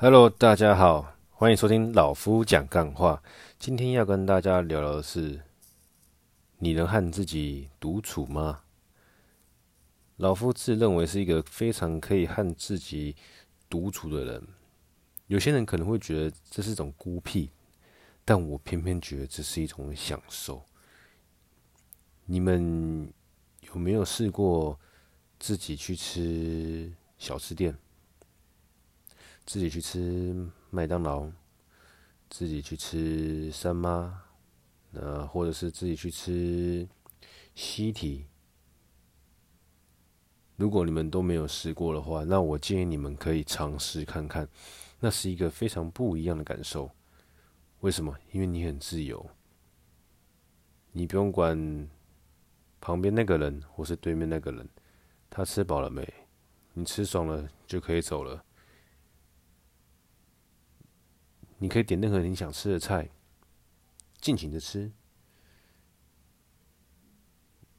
Hello，大家好，欢迎收听老夫讲干话。今天要跟大家聊聊的是：你能和自己独处吗？老夫自认为是一个非常可以和自己独处的人。有些人可能会觉得这是一种孤僻，但我偏偏觉得这是一种享受。你们有没有试过自己去吃小吃店？自己去吃麦当劳，自己去吃三妈，呃，或者是自己去吃西提。如果你们都没有试过的话，那我建议你们可以尝试看看，那是一个非常不一样的感受。为什么？因为你很自由，你不用管旁边那个人或是对面那个人，他吃饱了没？你吃爽了就可以走了。你可以点任何你想吃的菜，尽情的吃。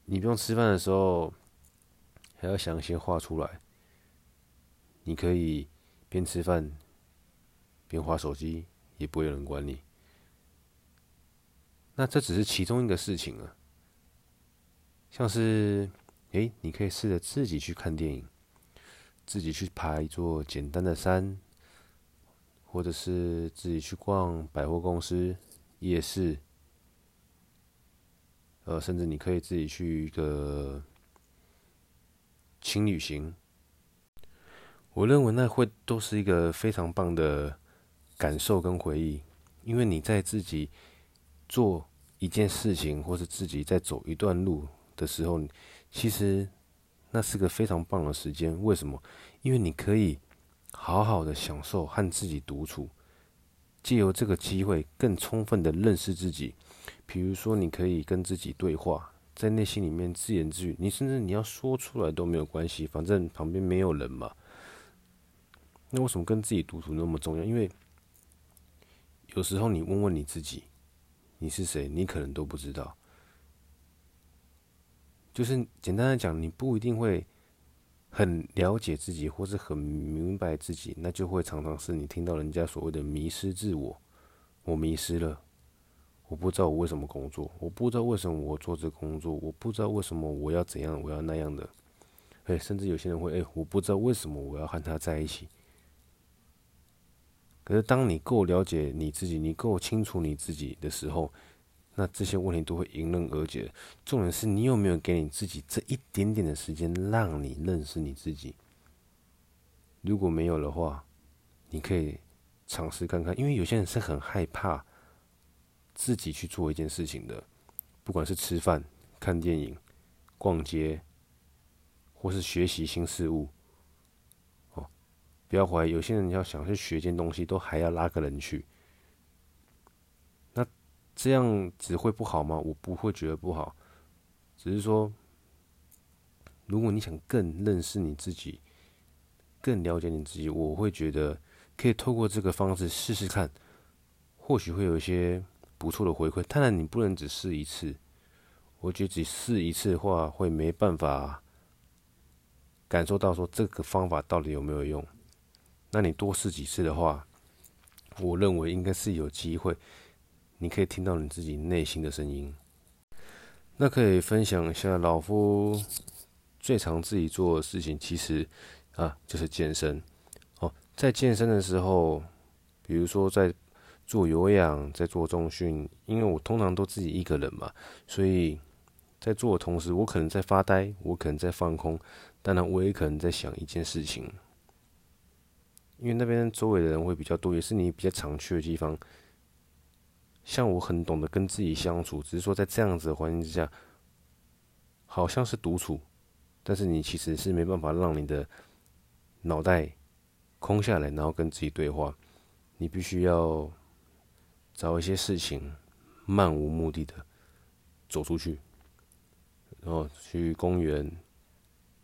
你不用吃饭的时候还要想一些话出来。你可以边吃饭边滑手机，也不会有人管你。那这只是其中一个事情啊。像是，诶，你可以试着自己去看电影，自己去爬一座简单的山。或者是自己去逛百货公司、夜市，呃，甚至你可以自己去一个轻旅行。我认为那会都是一个非常棒的感受跟回忆，因为你在自己做一件事情，或是自己在走一段路的时候，其实那是个非常棒的时间。为什么？因为你可以。好好的享受和自己独处，借由这个机会更充分的认识自己。比如说，你可以跟自己对话，在内心里面自言自语。你甚至你要说出来都没有关系，反正旁边没有人嘛。那为什么跟自己独处那么重要？因为有时候你问问你自己，你是谁？你可能都不知道。就是简单的讲，你不一定会。很了解自己，或是很明白自己，那就会常常是你听到人家所谓的迷失自我。我迷失了，我不知道我为什么工作，我不知道为什么我做这工作，我不知道为什么我要怎样，我要那样的。哎，甚至有些人会，哎，我不知道为什么我要和他在一起。可是当你够了解你自己，你够清楚你自己的时候。那这些问题都会迎刃而解。重点是你有没有给你自己这一点点的时间，让你认识你自己。如果没有的话，你可以尝试看看，因为有些人是很害怕自己去做一件事情的，不管是吃饭、看电影、逛街，或是学习新事物。哦，不要怀疑，有些人要想去学一件东西，都还要拉个人去。这样只会不好吗？我不会觉得不好，只是说，如果你想更认识你自己，更了解你自己，我会觉得可以透过这个方式试试看，或许会有一些不错的回馈。当然，你不能只试一次，我觉得只试一次的话，会没办法感受到说这个方法到底有没有用。那你多试几次的话，我认为应该是有机会。你可以听到你自己内心的声音。那可以分享一下老夫最常自己做的事情，其实啊就是健身。哦，在健身的时候，比如说在做有氧，在做重训，因为我通常都自己一个人嘛，所以在做的同时，我可能在发呆，我可能在放空，当然我也可能在想一件事情。因为那边周围的人会比较多，也是你比较常去的地方。像我很懂得跟自己相处，只是说在这样子的环境之下，好像是独处，但是你其实是没办法让你的脑袋空下来，然后跟自己对话。你必须要找一些事情，漫无目的的走出去，然后去公园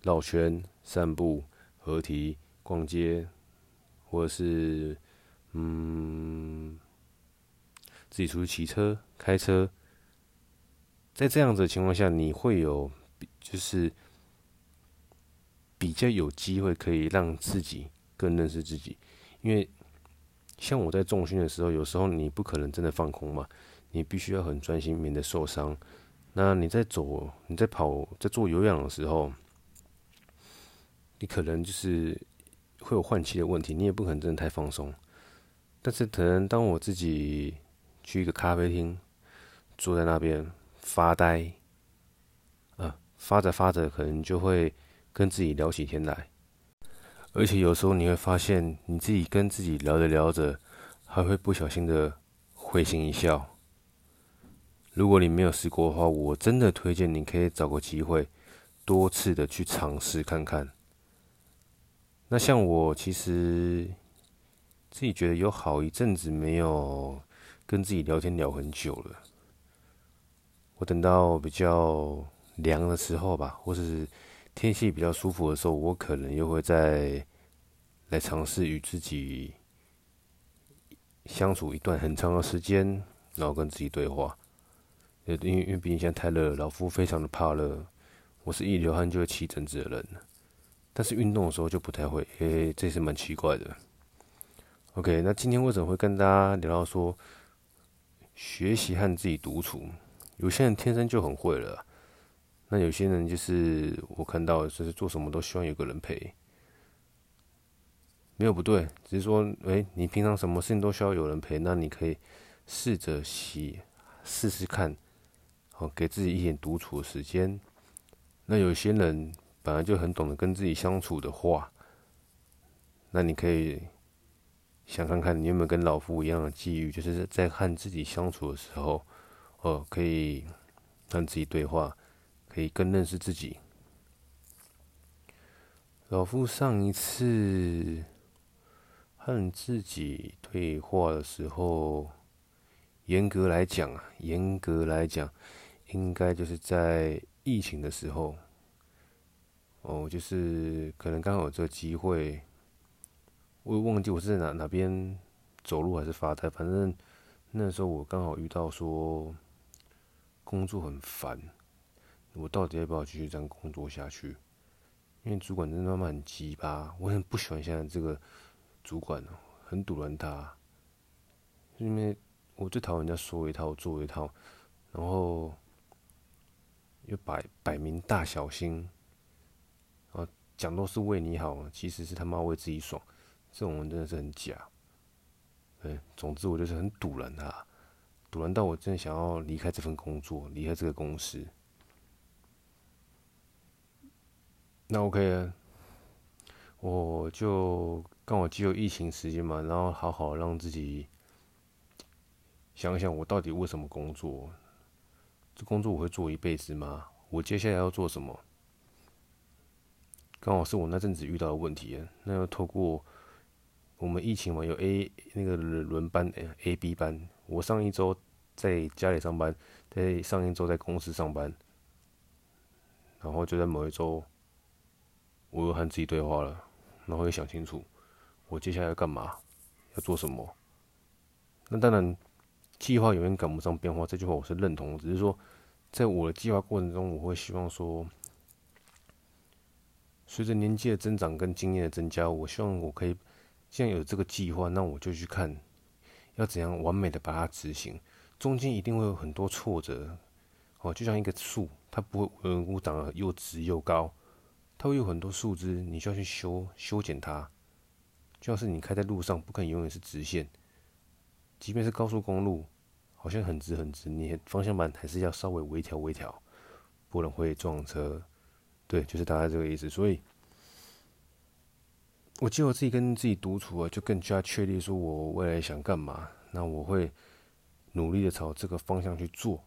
绕圈、散步、合体、逛街，或者是嗯。自己出去骑车、开车，在这样子的情况下，你会有就是比较有机会可以让自己更认识自己，因为像我在重训的时候，有时候你不可能真的放空嘛，你必须要很专心，免得受伤。那你在走、你在跑、在做有氧的时候，你可能就是会有换气的问题，你也不可能真的太放松。但是可能当我自己去一个咖啡厅，坐在那边发呆，啊，发着发着，可能就会跟自己聊起天来。而且有时候你会发现，你自己跟自己聊着聊着，还会不小心的会心一笑。如果你没有试过的话，我真的推荐你可以找个机会，多次的去尝试看看。那像我其实自己觉得有好一阵子没有跟自己聊天聊很久了。我等到比较凉的时候吧，或是天气比较舒服的时候，我可能又会再来尝试与自己相处一段很长的时间，然后跟自己对话。因为因为毕竟现在太热了，老夫非常的怕热。我是一流汗就会起疹子的人，但是运动的时候就不太会，嘿嘿，这是蛮奇怪的。OK，那今天为什么会跟大家聊到说学习和自己独处？有些人天生就很会了，那有些人就是我看到就是做什么都希望有个人陪，没有不对，只是说，诶，你平常什么事情都需要有人陪，那你可以试着洗，试试看。好，给自己一点独处的时间。那有些人本来就很懂得跟自己相处的话，那你可以想看看，你有没有跟老夫一样的际遇，就是在和自己相处的时候，哦，可以和自己对话，可以更认识自己。老夫上一次和自己对话的时候，严格来讲啊，严格来讲。应该就是在疫情的时候，哦，就是可能刚好有这个机会，我也忘记我是在哪哪边走路还是发呆，反正那时候我刚好遇到说工作很烦，我到底要不要继续这样工作下去？因为主管真的慢慢很鸡巴，我很不喜欢现在这个主管哦，很堵拦他，因为我最讨厌人家说一套做一套，然后。又摆摆明大小心，啊，讲都是为你好，其实是他妈为自己爽，这种人真的是很假。对，总之我就是很堵人啊，堵人到我真的想要离开这份工作，离开这个公司。那 OK 啊，我就刚好就有疫情时间嘛，然后好好让自己想想我到底为什么工作。这工作我会做一辈子吗？我接下来要做什么？刚好是我那阵子遇到的问题。那要透过我们疫情嘛，有 A 那个轮班，A、B 班。我上一周在家里上班，在上一周在公司上班，然后就在某一周，我又和自己对话了，然后又想清楚，我接下来要干嘛，要做什么。那当然。计划永远赶不上变化，这句话我是认同。只是说，在我的计划过程中，我会希望说，随着年纪的增长跟经验的增加，我希望我可以，既然有这个计划，那我就去看，要怎样完美的把它执行。中间一定会有很多挫折，哦，就像一个树，它不会无缘无故长得又直又高，它会有很多树枝，你需要去修修剪它。就像是你开在路上，不可能永远是直线。即便是高速公路，好像很直很直，你方向盘还是要稍微微调微调，不然会撞车。对，就是大概这个意思。所以，我记得我自己跟自己独处啊，就更加确立说我未来想干嘛。那我会努力的朝这个方向去做。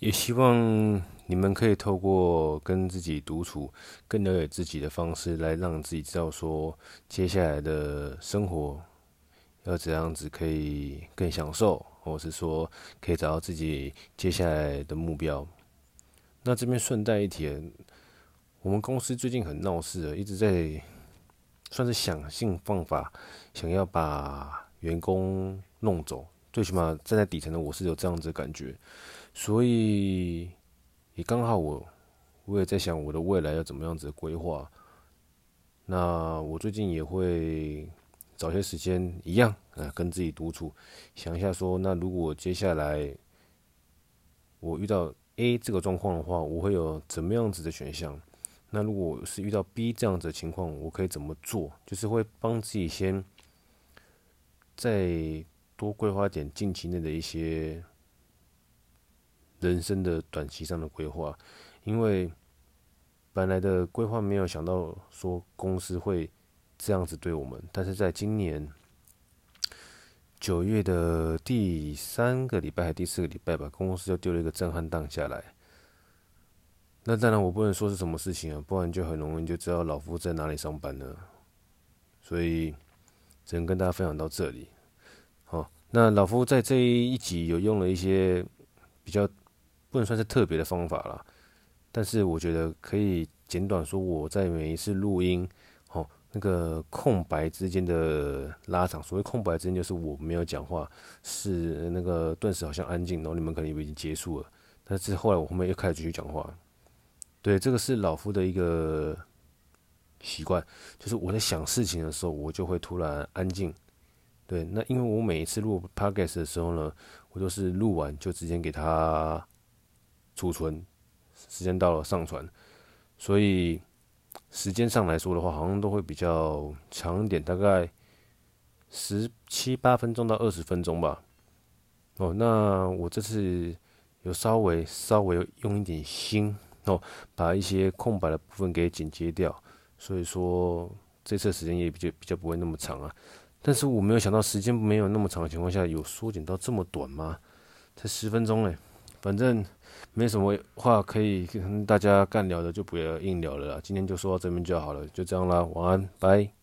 也希望你们可以透过跟自己独处、更了解自己的方式，来让自己知道说接下来的生活。要怎样子可以更享受，或是说可以找到自己接下来的目标？那这边顺带一提，我们公司最近很闹事啊，一直在算是想尽方法想要把员工弄走。最起码站在底层的我是有这样子的感觉，所以也刚好我我也在想我的未来要怎么样子规划。那我最近也会。找些时间一样，啊，跟自己独处，想一下说，那如果接下来我遇到 A 这个状况的话，我会有怎么样子的选项？那如果是遇到 B 这样子的情况，我可以怎么做？就是会帮自己先再多规划点近期内的一些人生的短期上的规划，因为本来的规划没有想到说公司会这样子对我们，但是在今年九月的第三个礼拜还第四个礼拜吧，公司就丢了一个震撼弹下来。那当然我不能说是什么事情啊，不然就很容易就知道老夫在哪里上班了。所以只能跟大家分享到这里。好，那老夫在这一集有用了一些比较不能算是特别的方法啦，但是我觉得可以简短说我在每一次录音，哦，那个空白之间的拉长。所谓空白之间，就是我没有讲话，是那个顿时好像安静，然后你们可能以为已经结束了，但是后来我后面又开始继续讲话。对，这个是老夫的一个习惯，就是我在想事情的时候，我就会突然安静。对，那因为我每一次录 podcast 的时候呢，我都是录完就直接给它储存，时间到了上传，所以时间上来说的话，好像都会比较长一点，大概十七八分钟到二十分钟吧。哦，那我这次有稍微稍微用一点心。哦，把一些空白的部分给剪接掉，所以说这次时间也比较比较不会那么长啊。但是我没有想到时间没有那么长的情况下，有缩减到这么短吗？才十分钟嘞，反正没什么话可以跟大家干聊的，就不要硬聊了啦。今天就说到这边就好了，就这样啦，晚安，拜。